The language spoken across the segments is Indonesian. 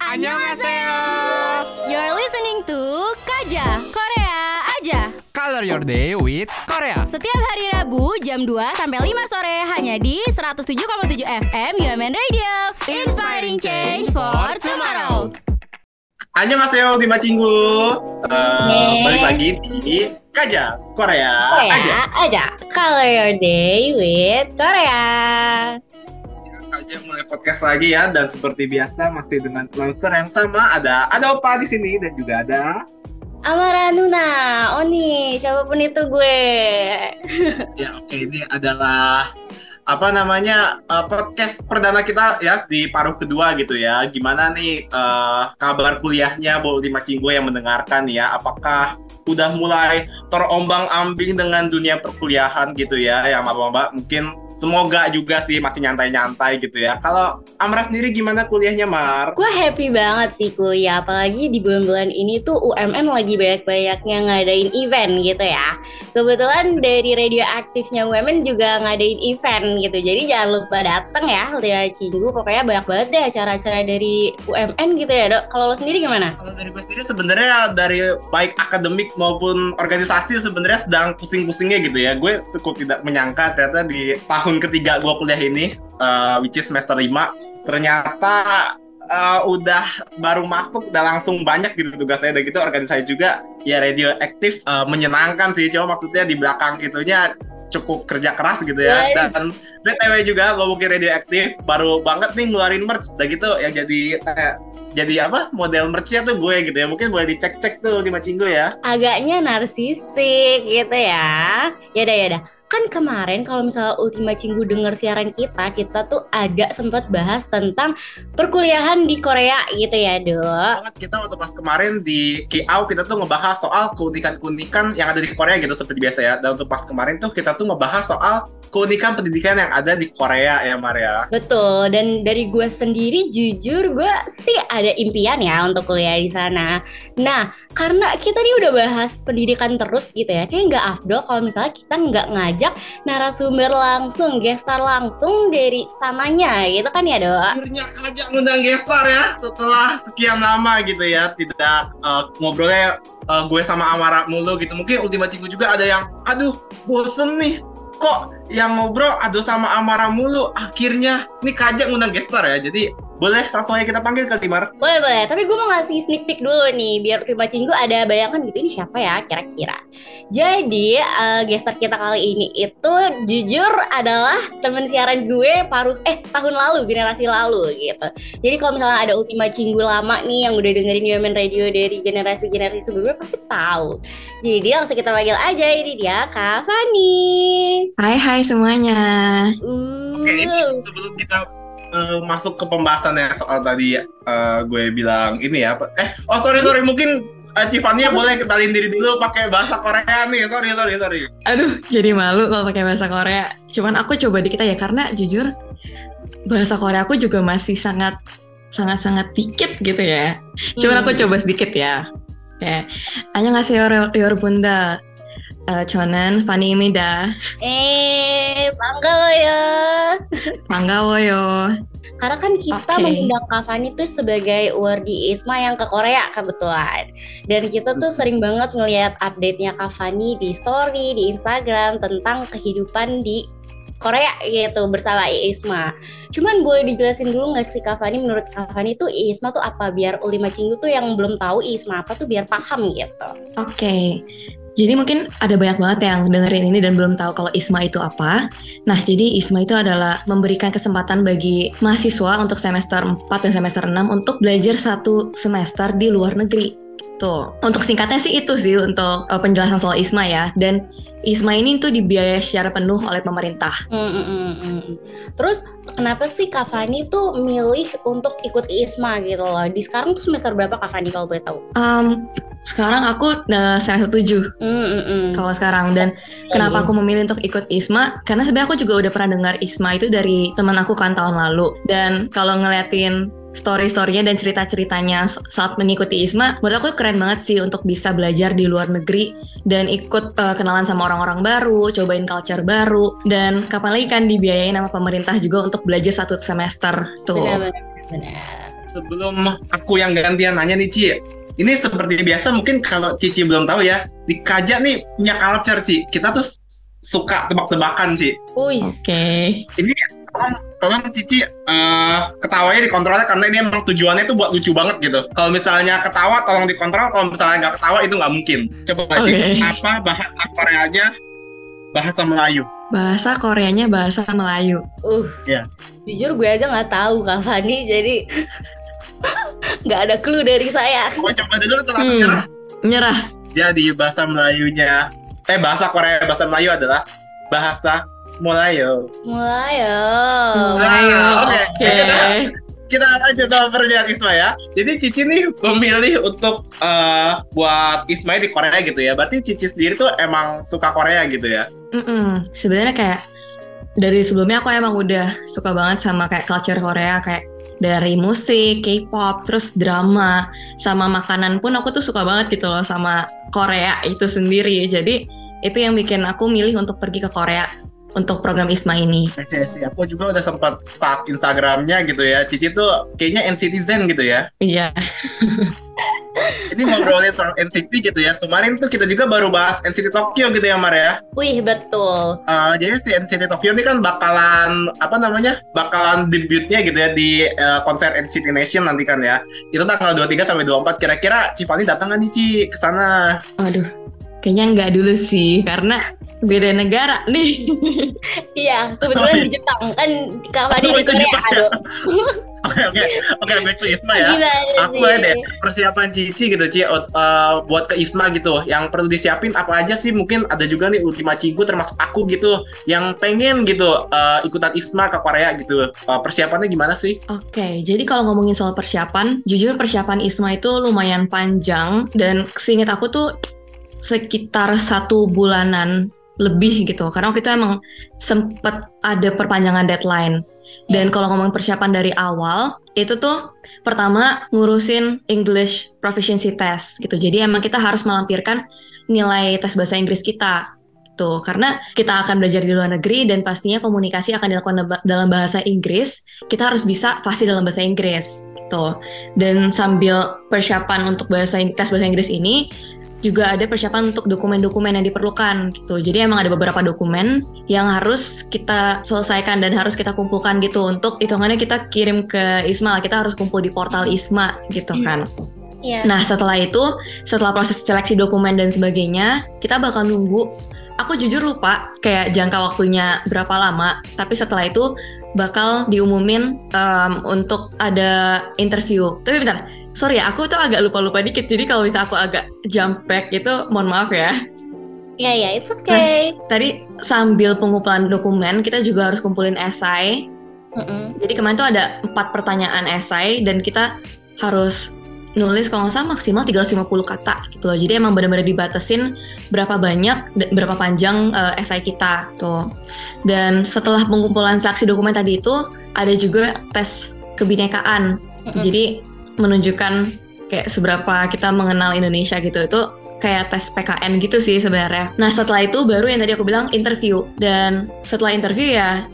Annyeonghaseyo. You're listening to Kaja Korea aja. Color your day with Korea. Setiap hari Rabu jam 2 sampai 5 sore hanya di 107,7 FM UMN Radio. Inspiring change for tomorrow. Annyeonghaseyo di Macinggu. Uh, balik lagi di Kaja Korea. Korea Aja. aja. Color your day with Korea. Kaja mulai podcast lagi ya dan seperti biasa masih dengan announcer yang sama ada ada Opa di sini dan juga ada Amara Nuna, Oni, siapa pun itu gue. ya oke ini adalah apa namanya uh, podcast perdana kita ya di paruh kedua gitu ya. Gimana nih uh, kabar kuliahnya Bu di Macinggu yang mendengarkan ya? Apakah udah mulai terombang-ambing dengan dunia perkuliahan gitu ya? Ya mbak-mbak mungkin semoga juga sih masih nyantai-nyantai gitu ya. Kalau Amra sendiri gimana kuliahnya Mar? Gue happy banget sih kuliah, apalagi di bulan-bulan ini tuh UMN lagi banyak-banyaknya ngadain event gitu ya. Kebetulan dari radio aktifnya UMN juga ngadain event gitu, jadi jangan lupa datang ya Lihat Cinggu, pokoknya banyak banget deh acara-acara dari UMN gitu ya dok. Kalau lo sendiri gimana? Kalau dari gue sendiri sebenarnya dari baik akademik maupun organisasi sebenarnya sedang pusing-pusingnya gitu ya. Gue cukup tidak menyangka ternyata di tahun ketiga gue kuliah ini, uh, which is semester 5, ternyata uh, udah baru masuk udah langsung banyak gitu tugasnya dan gitu organisasi juga ya radioaktif uh, menyenangkan sih cuma maksudnya di belakang itunya cukup kerja keras gitu ya Right. dan btw juga ngomongin radioaktif baru banget nih ngeluarin merch dan gitu yang jadi eh, jadi apa model merchnya tuh gue gitu ya mungkin boleh dicek-cek tuh di Macinggo ya agaknya narsistik gitu ya. Yaudah yaudah. Kan kemarin kalau misalnya Ultima Cinggu denger siaran kita, kita tuh ada sempat bahas tentang perkuliahan di Korea gitu ya, Dok. banget kita waktu pas kemarin di KIAU kita tuh ngebahas soal keunikan-keunikan yang ada di Korea gitu seperti biasa ya dan untuk pas kemarin tuh kita tuh ngebahas soal keunikan pendidikan yang ada di Korea ya Maria Betul, dan dari gue sendiri jujur gue sih ada impian ya untuk kuliah di sana. Nah, karena kita nih udah bahas pendidikan terus gitu ya, kayak nggak afdol kalau misalnya kita nggak ngajak narasumber langsung, gestar langsung dari sananya. Gitu kan ya, Dok? akhirnya kajak ngundang gestar ya setelah sekian lama gitu ya tidak uh, ngobrolnya uh, gue sama Amara mulu gitu. Mungkin Ultima Cinggu juga ada yang aduh bosen nih kok yang ngobrol aduh sama Amara mulu. Akhirnya nih kajak ngundang gestar ya jadi boleh langsung aja kita panggil ke Timar Boleh boleh, tapi gue mau ngasih sneak peek dulu nih biar Ultima Cinggu ada bayangan gitu ini siapa ya kira-kira. Jadi eh, gestar kita kali ini itu jujur adalah temen siaran gue paruh eh tahun lalu generasi lalu gitu. Jadi kalau misalnya ada Ultima Cinggu lama nih yang udah dengerin Yomen Radio dari generasi-generasi sebelumnya pasti tahu. Jadi langsung kita panggil aja ini dia Kak Fani. Hai hai semuanya. Uh. Oke, ini sebelum kita uh, masuk ke pembahasannya soal tadi uh, gue bilang ini ya. Eh, oh sorry sorry mungkin eh, uh, Cifannya boleh kenalin diri dulu pakai bahasa Korea nih. Sorry sorry sorry. Aduh, jadi malu kalau pakai bahasa Korea. Cuman aku coba dikit aja karena jujur bahasa Korea aku juga masih sangat sangat sangat dikit gitu ya. Cuman hmm. aku coba sedikit ya. Ya, ayo ngasih your, your bunda Uh, 저는 파니입니다. Eh, bangga lo ya. 반가워요. Karena kan kita Oke. mengundang Kak Fani tuh sebagai Wardi Isma yang ke Korea kebetulan. Dan kita tuh sering banget ngelihat update-nya Kak Fani di story, di Instagram tentang kehidupan di Korea gitu bersama Isma. Cuman boleh dijelasin dulu nggak sih Kak Fani menurut Kak Fani tuh Isma tuh apa biar Ultima Cinggu tuh yang belum tahu Isma apa tuh biar paham gitu. Oke. Jadi mungkin ada banyak banget yang dengerin ini dan belum tahu kalau ISMA itu apa. Nah, jadi ISMA itu adalah memberikan kesempatan bagi mahasiswa untuk semester 4 dan semester 6 untuk belajar satu semester di luar negeri. Tuh. Untuk singkatnya sih itu sih untuk uh, penjelasan soal ISMA ya. Dan ISMA ini tuh dibiayai secara penuh oleh pemerintah. Mm, mm, mm, mm. Terus kenapa sih Kak Fani tuh milih untuk ikut ISMA gitu loh? Di sekarang tuh semester berapa Kak Fani kalau boleh tahu? Um, sekarang aku uh, semester 7 Mm, mm, mm. kalau sekarang dan kenapa aku memilih untuk ikut ISMA karena sebenarnya aku juga udah pernah dengar ISMA itu dari teman aku kan tahun lalu dan kalau ngeliatin story-storynya dan cerita-ceritanya saat mengikuti ISMA, menurut aku keren banget sih untuk bisa belajar di luar negeri dan ikut eh, kenalan sama orang-orang baru, cobain culture baru, dan kapan lagi kan dibiayain sama pemerintah juga untuk belajar satu semester tuh. Benar-benar. benar. Sebelum aku yang gantian nanya nih Ci, ini seperti biasa mungkin kalau Cici belum tahu ya, di Kaja nih punya culture Ci. Kita tuh suka tebak-tebakan Ci. Wih, Oke. Ini tolong Cici eh, ketawanya dikontrolnya karena ini emang tujuannya tuh buat lucu banget gitu. Kalau misalnya ketawa tolong dikontrol, kalau misalnya nggak ketawa itu nggak mungkin. Coba Ci, Oke. apa bahasa Koreanya bahasa Melayu? Bahasa Koreanya bahasa Melayu. uh. Iya. Jujur gue aja nggak tahu Kak Fani, jadi nggak ada clue dari saya. Mau coba dulu atau Hmm. nyerah? Nyerah. Jadi bahasa Melayunya, eh bahasa Korea bahasa Melayu adalah bahasa Melayu. Mulai ya. Melayu. Ah, oke. Oke. Kita lanjut perjalanan Isma ya. Jadi Cici nih memilih untuk eh, buat Isma di Korea gitu ya. Berarti Cici sendiri tuh emang suka Korea gitu ya. Mm-mm. Sebenarnya kayak dari sebelumnya aku emang udah suka banget sama kayak culture Korea kayak dari musik, K-pop, terus drama, sama makanan pun aku tuh suka banget gitu loh sama Korea itu sendiri. Jadi itu yang bikin aku milih untuk pergi ke Korea untuk program ISMA ini. Oke sih, aku juga udah sempat stalk Instagramnya gitu ya. Cici tuh kayaknya NCTzen gitu ya. Iya. Ini ngobrolin soal NCT gitu ya. Kemarin tuh kita juga baru bahas NCT Tokyo gitu ya Mar ya. Wih, betul. Uh, jadi si NCT Tokyo ini kan bakalan apa namanya bakalan debutnya gitu ya di uh, konser NCT Nation nanti kan ya itu tanggal 23 sampai 24 kira-kira Cipani datang nggak nih Ci ke sana Aduh, kayaknya nggak dulu sih karena beda negara nih. Iya, kebetulan di Jepang. Kan Kak Fani Oh, di itu Korea. Ya? Aduh, oke oke. Oke back to Isma ya. Gimana aku sih? ada persiapan Cici gitu Ci uh, buat ke Isma gitu. Yang perlu disiapin apa aja sih? Mungkin ada juga nih Ultima Cigu termasuk aku gitu yang pengen gitu uh, ikutan Isma ke Korea gitu. Uh, persiapannya gimana sih? Oke, jadi kalau ngomongin soal persiapan, jujur persiapan ISMA itu lumayan panjang. Dan seingat aku tuh sekitar satu bulanan lebih gitu. Karena waktu itu emang sempet ada perpanjangan deadline. Dan kalau ngomong persiapan dari awal, itu tuh pertama ngurusin English Proficiency Test gitu. Jadi emang kita harus melampirkan nilai tes bahasa Inggris kita gitu. Karena kita akan belajar di luar negeri dan pastinya komunikasi akan dilakukan dalam bahasa Inggris kita harus bisa fasih dalam bahasa Inggris gitu. Dan sambil persiapan untuk bahasa tes bahasa Inggris ini juga ada persiapan untuk dokumen-dokumen yang diperlukan gitu. Jadi emang ada beberapa dokumen yang harus kita selesaikan dan harus kita kumpulkan gitu untuk hitungannya kita kirim ke Isma. Kita harus kumpul di portal Isma gitu kan. Iya. Nah setelah itu, setelah proses seleksi dokumen dan sebagainya, kita bakal nunggu. Aku jujur lupa kayak jangka waktunya berapa lama, tapi setelah itu bakal diumumin em, untuk ada interview. Tapi bentar, sorry ya, aku tuh agak lupa-lupa dikit. Jadi kalau bisa aku agak jump back gitu, mohon maaf ya. Iya, iya, it's okay. Tadi sambil pengumpulan dokumen, kita juga harus kumpulin esai. Mm-mm. Jadi kemarin tuh ada empat pertanyaan esai dan kita harus nulis kalau nggak salah maksimal 350 kata gitu loh. Jadi emang benar-benar dibatasin berapa banyak, berapa panjang eh, esai kita tuh. Dan setelah pengumpulan saksi dokumen tadi itu ada juga tes kebinekaan. Mm-mm. Jadi menunjukkan kayak seberapa kita mengenal Indonesia gitu itu kayak tes PKN gitu sih sebenarnya. Nah setelah itu baru yang tadi aku bilang interview dan setelah interview ya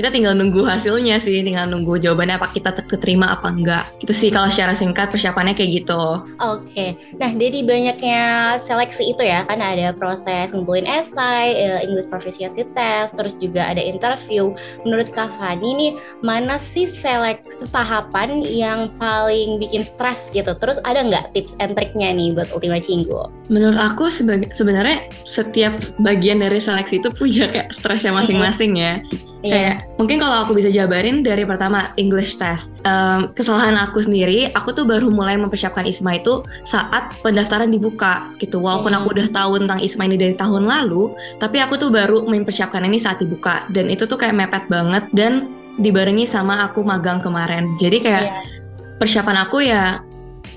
kita tinggal nunggu hasilnya sih, tinggal nunggu jawabannya apa kita ter- keterima apa enggak. Itu sih kalau secara singkat persiapannya kayak gitu. Oke, nah dari banyaknya seleksi itu ya kan ada proses ngumpulin esai, eh, English Proficiency Test, terus juga ada interview. Menurut Kak Fani nih mana sih seleksi tahapan yang paling bikin stres gitu? Terus ada nggak tips and triknya nih buat Ultima Cinggu? Menurut aku sebenarnya setiap bagian dari seleksi itu punya kayak stresnya masing-masing ya. Iya. Kayak mungkin kalau aku bisa jabarin dari pertama English test. Em, kesalahan aku sendiri, aku tuh baru mulai mempersiapkan ISMA itu saat pendaftaran dibuka gitu. Walaupun Hmm. aku udah tahu tentang ISMA ini dari tahun lalu, tapi aku tuh baru mempersiapkan ini saat dibuka dan itu tuh kayak mepet banget dan dibarengi sama aku magang kemarin. Jadi kayak Iya. persiapan aku ya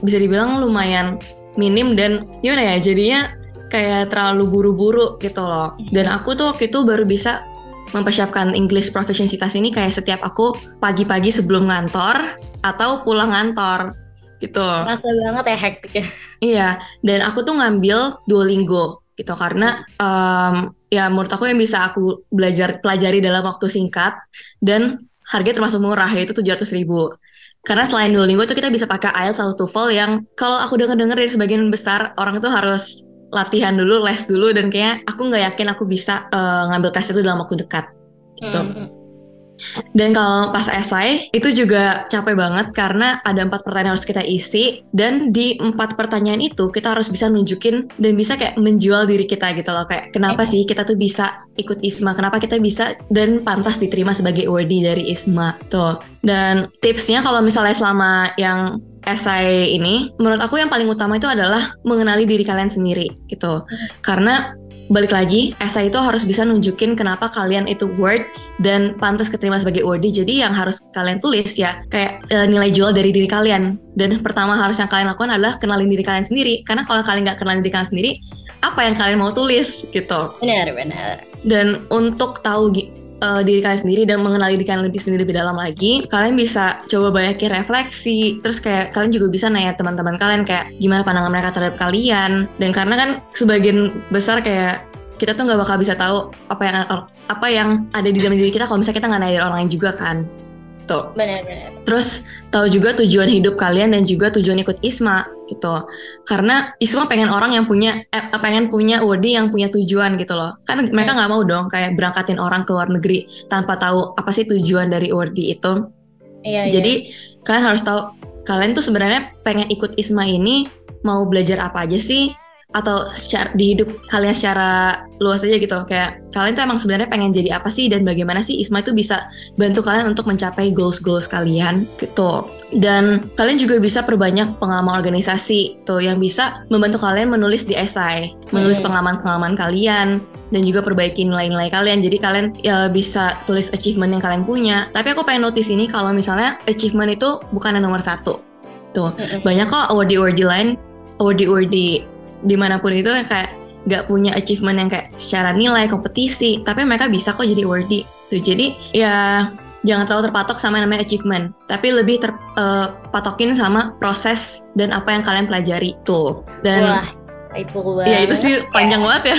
bisa dibilang lumayan minim dan gimana ya jadinya kayak terlalu buru-buru gitu loh. Dan aku tuh waktu itu baru bisa mempersiapkan English proficiency ini kayak setiap aku pagi-pagi sebelum ngantor atau pulang ngantor gitu. Rasa banget ya hektik ya. Iya, dan aku tuh ngambil Duolingo gitu karena em, ya menurut aku yang bisa aku belajar pelajari dalam waktu singkat dan harga termasuk murah yaitu 700 ribu. Karena selain Duolingo itu kita bisa pakai IELTS atau TOEFL yang kalau aku dengar-dengar dari sebagian besar orang itu harus latihan dulu, les dulu dan kayaknya aku nggak yakin aku bisa eh, ngambil tes itu dalam waktu dekat gitu. Hmm. Dan kalau pas esai itu juga capek banget karena ada empat pertanyaan harus kita isi. Dan di empat pertanyaan itu kita harus bisa nunjukin dan bisa kayak menjual diri kita gitu loh. Kayak kenapa sih kita tuh bisa ikut ISMA, kenapa kita bisa dan pantas diterima sebagai awardee dari ISMA? Tuh. Dan tipsnya kalau misalnya selama yang esai ini, menurut aku yang paling utama itu adalah mengenali diri kalian sendiri gitu. Karena balik lagi, esai itu harus bisa nunjukin kenapa kalian itu worth dan pantas keterima sebagai awardee. Jadi yang harus kalian tulis ya kayak e, nilai jual dari diri kalian. Dan pertama harus yang kalian lakukan adalah kenalin diri kalian sendiri. Karena kalau kalian nggak kenalin diri kalian sendiri, apa yang kalian mau tulis gitu. Benar, benar. Dan untuk tahu eh, diri kalian sendiri dan mengenali diri kalian lebih sendiri lebih dalam lagi, kalian bisa coba banyakin refleksi. Terus kayak kalian juga bisa nanya teman-teman kalian kayak gimana pandangan mereka terhadap kalian. Dan karena kan sebagian besar kayak kita tuh nggak bakal bisa tahu apa yang apa yang ada di dalam diri kita kalau misalnya kita nggak nanya orang lain juga kan. Tuh. Benar, benar. Terus tahu juga tujuan hidup kalian dan juga tujuan ikut ISMA gitu. Karena ISMA pengen orang yang punya eh, pengen punya awardee yang punya tujuan gitu loh. Kan mereka nggak mau dong kayak berangkatin orang ke luar negeri tanpa tahu apa sih tujuan dari awardee itu. Iya, iya. Jadi kalian harus tahu kalian tuh sebenarnya pengen ikut ISMA ini mau belajar apa aja sih atau secara di hidup kalian secara luas aja gitu. Kayak kalian tuh emang sebenarnya pengen jadi apa sih dan bagaimana sih ISMA itu bisa bantu kalian untuk mencapai goals goals kalian gitu. Dan kalian juga bisa perbanyak pengalaman organisasi tuh yang bisa membantu kalian menulis di esai menulis Hmm. pengalaman pengalaman kalian dan juga perbaiki nilai-nilai kalian. Jadi kalian ya bisa tulis achievement yang kalian punya. Tapi aku pengen notice ini kalau misalnya achievement itu bukan yang nomor satu. Tuh banyak kok awardee-awardee lain awardee-awardee di mana pun itu yang kayak nggak punya achievement yang kayak secara nilai kompetisi tapi mereka bisa kok jadi awardee tuh jadi ya jangan terlalu terpatok sama yang namanya achievement tapi lebih terpatokin sama proses dan apa yang kalian pelajari tuh dan Wah, itu banget. ya itu sih panjang banget ya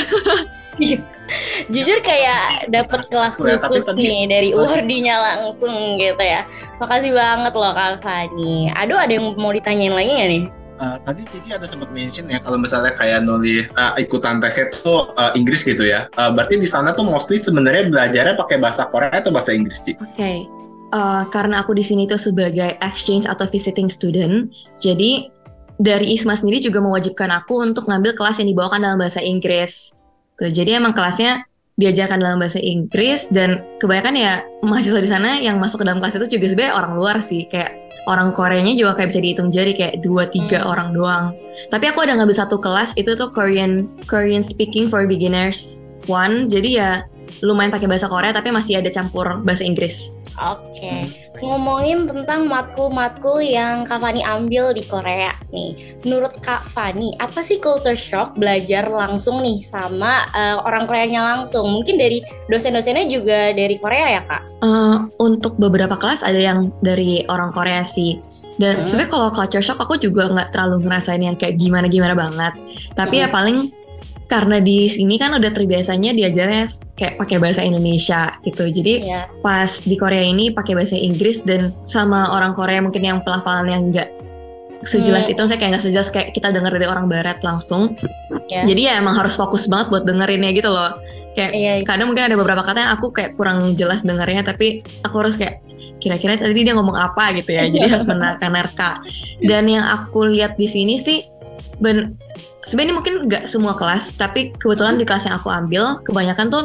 Jujur kayak dapet kelas Ya, khusus tadi- nih dari Wardinya langsung gitu ya. Makasih banget loh Kak Fani. Aduh ada yang mau ditanyain lagi nggak nih? Eh, tadi Cici ada sempat mention ya kalau misalnya kayak nulis eh, ikutan tesnya tuh eh, Inggris gitu ya. Eh, berarti di sana tuh mostly sebenarnya belajarnya pakai bahasa Korea atau bahasa Inggris Ci? Oke, eh, karena aku di sini tuh sebagai exchange atau visiting student, jadi dari ISMA sendiri juga mewajibkan aku untuk ngambil kelas yang dibawakan dalam bahasa Inggris. Tuh, jadi emang kelasnya diajarkan dalam bahasa Inggris dan kebanyakan ya mahasiswa di sana yang masuk ke dalam kelas itu juga sebenarnya orang luar sih, kayak orang Koreanya juga kayak bisa dihitung jari kayak dua tiga Hmm. orang doang. Tapi aku ada ngambil satu kelas itu tuh Korean Korean speaking for beginners one, jadi ya lumayan pakai bahasa Korea tapi masih ada campur bahasa Inggris. Oke, ngomongin tentang matkul-matkul yang Kak Fani ambil di Korea nih. Menurut Kak Fani, apa sih culture shock belajar langsung nih sama eh, orang Koreanya langsung? Mungkin dari dosen-dosennya juga dari Korea ya Kak? Eh, untuk beberapa kelas ada yang dari orang Korea sih. Dan Hmm. sebenarnya kalau culture shock aku juga nggak terlalu ngerasain yang kayak gimana-gimana banget. Tapi ya paling karena di sini kan udah terbiasanya diajarnya kayak pakai bahasa Indonesia gitu. Jadi Iya. pas di Korea ini pakai bahasa Inggris dan sama orang Korea mungkin yang pelafalan yang nggak sejelas Hmm. itu, saya kayak nggak sejelas kayak kita dengar dari orang Barat langsung. Ya. Jadi ya emang harus fokus banget buat dengerinnya gitu loh. Kayak Iya, iya. kadang mungkin ada beberapa kata yang aku kayak kurang jelas dengarnya tapi aku harus kayak kira-kira tadi dia ngomong apa gitu ya jadi harus menerka-nerka dan yang aku lihat di sini sih ben sebenarnya mungkin nggak semua kelas tapi kebetulan di kelas yang aku ambil kebanyakan tuh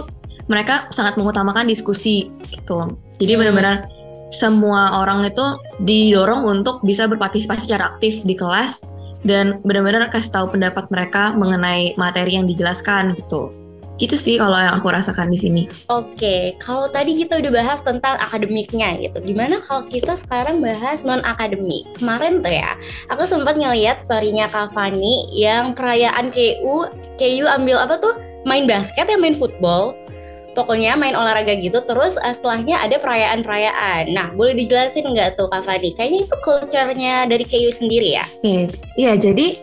mereka sangat mengutamakan diskusi gitu jadi Hmm. benar-benar semua orang itu didorong untuk bisa berpartisipasi secara aktif di kelas dan benar-benar kasih tahu pendapat mereka mengenai materi yang dijelaskan gitu gitu sih kalau yang aku rasakan di sini Oke, kalau tadi kita udah bahas tentang akademiknya gitu. Gimana kalau kita sekarang bahas non akademik? Kemarin tuh ya, aku sempat ngeliat storynya Kak Fani yang perayaan KU, KU ambil apa tuh? Main basket ya main football. pokoknya main olahraga gitu terus uh, setelahnya ada perayaan-perayaan nah boleh dijelasin nggak tuh Kak Fadi kayaknya itu culture-nya dari KU sendiri ya Oke, iya jadi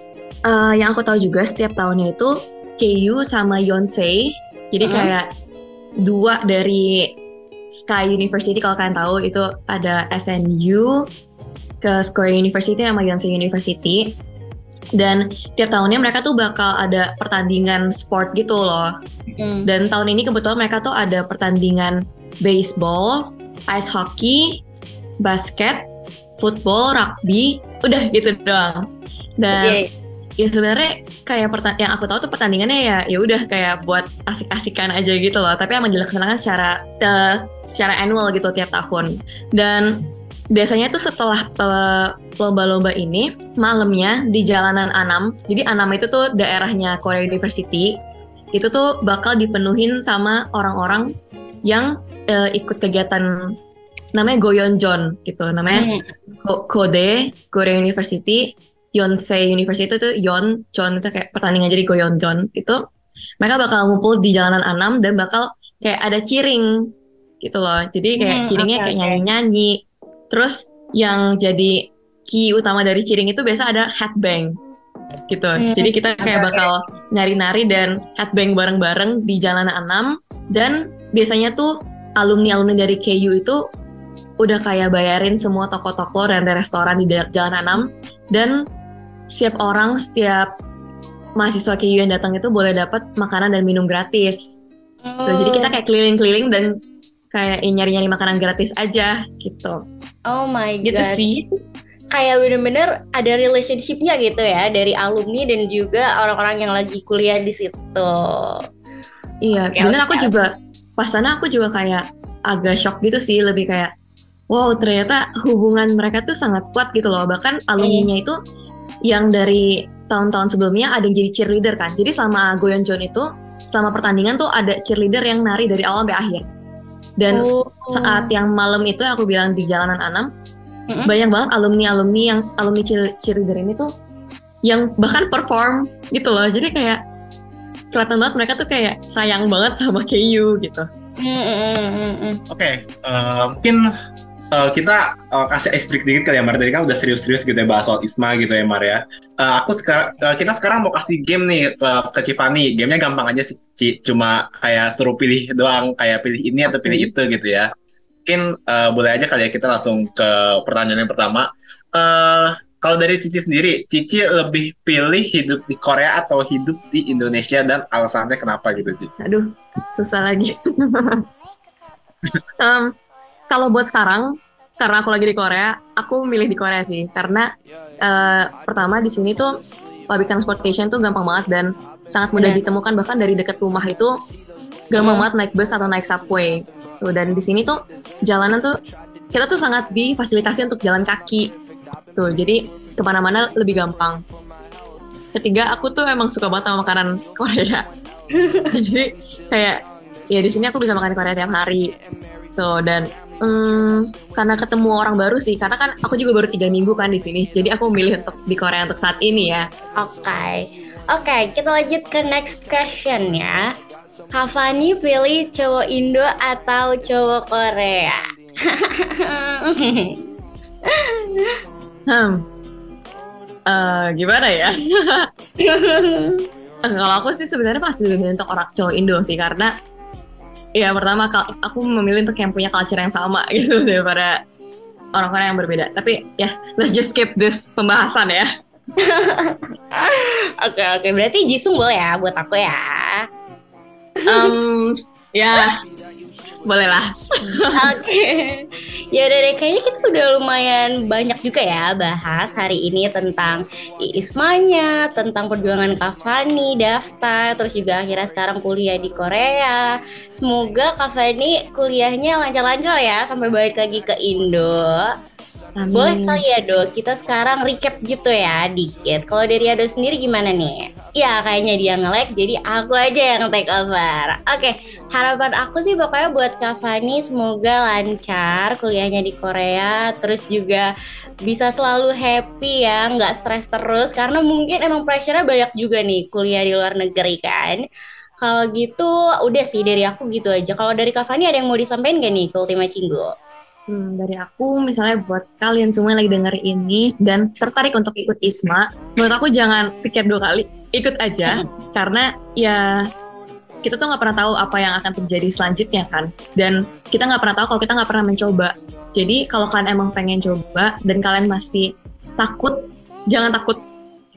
eh, yang aku tahu juga setiap tahunnya itu KU sama Yonsei. Jadi Mhm. kayak dua dari Sky University kalau kalian tahu itu ada SNU ke Square University sama Yonsei University. Dan tiap tahunnya mereka tuh bakal ada pertandingan sport gitu loh. Hmm. Dan tahun ini kebetulan mereka tuh ada pertandingan baseball, ice hockey, basket, football, rugby, udah gitu doang. Dan Oke. Ya sebenarnya kayak yang aku tahu tuh pertandingannya ya ya udah kayak buat asik-asikan aja gitu loh. Tapi emang dilaksanakan secara eh, secara annual gitu tiap tahun. Dan biasanya tuh setelah eh, lomba-lomba ini malamnya di jalanan Anam. Jadi Anam itu tuh daerahnya Korea University. Itu tuh bakal dipenuhin sama orang-orang yang eh, ikut kegiatan namanya Goyeonjeon gitu. Namanya Hmm. Ko- Kode Korea University Yonsei University itu Yon John itu kayak pertandingan jadi Goyeonjeon itu mereka bakal ngumpul di jalanan Anam dan bakal kayak ada ciring gitu loh. Jadi kayak Hmm, ciringnya oke, kayak oke. nyanyi-nyanyi. Terus yang jadi key utama dari ciring itu biasa ada headbang gitu. Hmm, jadi kita kayak oke. bakal nyari-nari dan headbang bareng-bareng di jalanan Anam dan biasanya tuh alumni-alumni dari KU itu udah kayak bayarin semua toko-toko dan restoran di Jalan Anam dan setiap orang setiap mahasiswa KU yang datang itu boleh dapat makanan dan minum gratis. Tuh, jadi kita kayak keliling-keliling dan kayak nyari-nyari makanan gratis aja gitu. Oh my Gitu god. sih. Kayak bener-bener ada relationshipnya gitu ya dari alumni dan juga orang-orang yang lagi kuliah di situ. Iya, Oke, bener oke, aku juga pas sana aku juga kayak agak shock gitu sih, lebih kayak wow ternyata hubungan mereka tuh sangat kuat gitu loh. Bahkan alumninya itu yang dari tahun-tahun sebelumnya ada yang jadi cheerleader kan. Jadi selama Goyeonjeon itu selama pertandingan tuh ada cheerleader yang nari dari awal sampai akhir. Dan Oh. saat yang malam itu yang aku bilang di jalanan Anam Mm-mm. banyak banget alumni-alumni yang alumni cheer- cheerleader ini tuh yang bahkan perform gitu loh. Jadi kayak kelihatan banget mereka tuh kayak sayang banget sama KU gitu. Mm, mm, mm, mm, mm. Oke, eh, mungkin eh, kita eh, kasih ice break dikit kali ya Mar. Tadi kan udah serius-serius gitu ya bahas soal Isma gitu ya Mar ya. Eh, aku sekarang kita sekarang mau kasih game nih ke ke Cipani. Gamenya gampang aja sih, Ci. Cuma kayak suruh pilih doang, kayak pilih ini atau pilih itu gitu ya. Mungkin eh, boleh aja kali ya kita langsung ke pertanyaan yang pertama. Eh kalau dari Cici sendiri, Cici lebih pilih hidup di Korea atau hidup di Indonesia dan alasannya kenapa gitu, Ci? Aduh, susah lagi. Em, kalau buat sekarang, karena aku lagi di Korea, aku milih di Korea sih. Karena eh, pertama di sini tuh public transportation tuh gampang banget dan sangat mudah Benar. ditemukan bahkan dari dekat rumah itu gampang Hmm. banget naik bus atau naik subway. Tuh dan di sini tuh jalanan tuh kita tuh sangat difasilitasi untuk jalan kaki. Tuh jadi ke mana-mana lebih gampang. Ketiga aku tuh emang suka banget sama makanan Korea. jadi kayak ya di sini aku bisa makan Korea tiap hari tuh dan hmm, karena ketemu orang baru sih karena kan aku juga baru tiga minggu kan di sini jadi aku milih untuk di Korea untuk saat ini ya Oke. Oke, kita lanjut ke next question ya. Kak Fani pilih cowok Indo atau cowok Korea? hmm Eh, gimana ya Eh, kalau aku sih sebenarnya pasti lebih untuk orang cowok Indo sih karena ya pertama aku memilih untuk yang punya culture yang sama gitu daripada orang-orang yang berbeda. Tapi ya let's just skip this pembahasan ya. Oke oke, berarti Jisung boleh ya buat aku ya. Em, ya boleh lah Oke. Ya udah deh, kayaknya kita udah lumayan banyak juga ya bahas hari ini tentang Ismanya, tentang perjuangan Kak Fani, daftar, terus juga akhirnya sekarang kuliah di Korea. Semoga Kak Fani kuliahnya lancar-lancar ya sampai balik lagi ke Indo. Amin. Boleh kali ya Do, kita sekarang recap gitu ya dikit. Kalau dari Ado sendiri gimana nih? Ya kayaknya dia nge-lag, jadi aku aja yang take over. Oke, harapan aku sih pokoknya buat Kak Fani semoga lancar kuliahnya di Korea. Terus juga bisa selalu happy ya, nggak stres terus. Karena mungkin emang pressure-nya banyak juga nih kuliah di luar negeri kan. Kalau gitu udah sih dari aku gitu aja. Kalau dari Kak Fani ada yang mau disampaikan gak nih ke Ultima Cinggu? Hmm, dari aku misalnya buat kalian semua yang lagi denger ini dan tertarik untuk ikut ISMA, menurut aku jangan pikir dua kali, ikut aja karena ya kita tuh nggak pernah tahu apa yang akan terjadi selanjutnya kan? Dan kita nggak pernah tahu kalau kita nggak pernah mencoba. Jadi kalau kalian emang pengen coba dan kalian masih takut jangan takut.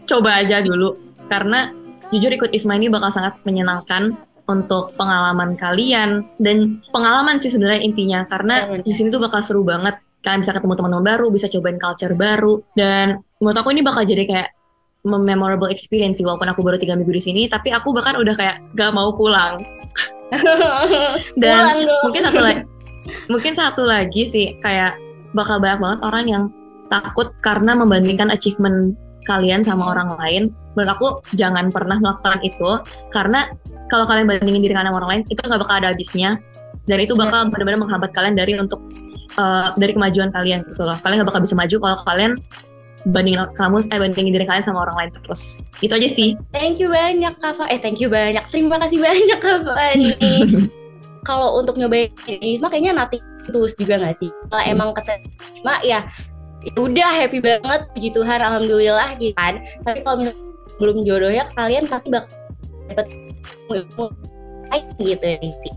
Coba aja dulu. Karena jujur ikut ISMA ini bakal sangat menyenangkan untuk pengalaman kalian dan pengalaman sih sebenarnya intinya. Karena Benar. di sini tuh bakal seru banget. Kalian bisa ketemu teman-teman baru bisa cobain culture baru. Dan menurut aku ini bakal jadi kayak memorable experience sih walaupun aku baru tiga minggu di sini tapi aku bahkan udah kayak gak mau pulang. Dan Pulang dong. mungkin satu lagi mungkin satu lagi sih kayak bakal banyak banget orang yang takut karena membandingkan achievement kalian sama orang lain. Menurut aku jangan pernah melakukan itu karena kalau kalian bandingin diri kalian sama orang lain itu nggak bakal ada habisnya. Dan itu bakal benar-benar menghambat kalian dari untuk uh, dari kemajuan kalian gitu loh. Kalian nggak bakal bisa maju kalau kalian bandingin kamu eh bandingin diri kalian sama orang lain terus itu aja sih Thank you banyak Kak. Eh thank you banyak. Terima kasih banyak Kak Fani. Kalau untuk nyobain ISMA kayaknya nothing tulus juga gak sih? Kalau Hmm. emang keterima ya ya udah happy banget puji Tuhan alhamdulillah gitu kan. Tapi kalau misalnya belum jodohnya kalian pasti bakal dapet gitu ya. sih.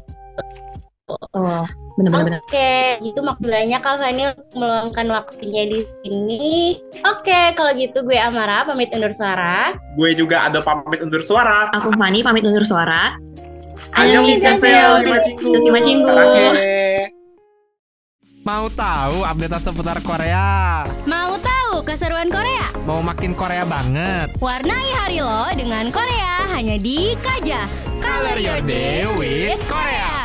oh bener-bener Oke, itu maknanya Kak Fani untuk meluangkan waktunya di sini. Oke, kalau gitu gue Amara pamit undur suara. Gue juga ada pamit undur suara. aku Fani pamit undur suara Annyeonghaseyo, Annyeonghaseyo, Lima Cinggu. Lima Cinggu. Sarake. Mau tahu update seputar Korea? Mau tahu keseruan Korea? Mau makin Korea banget? Warnai hari lo dengan Korea hanya di Kaja. Color your day with Korea.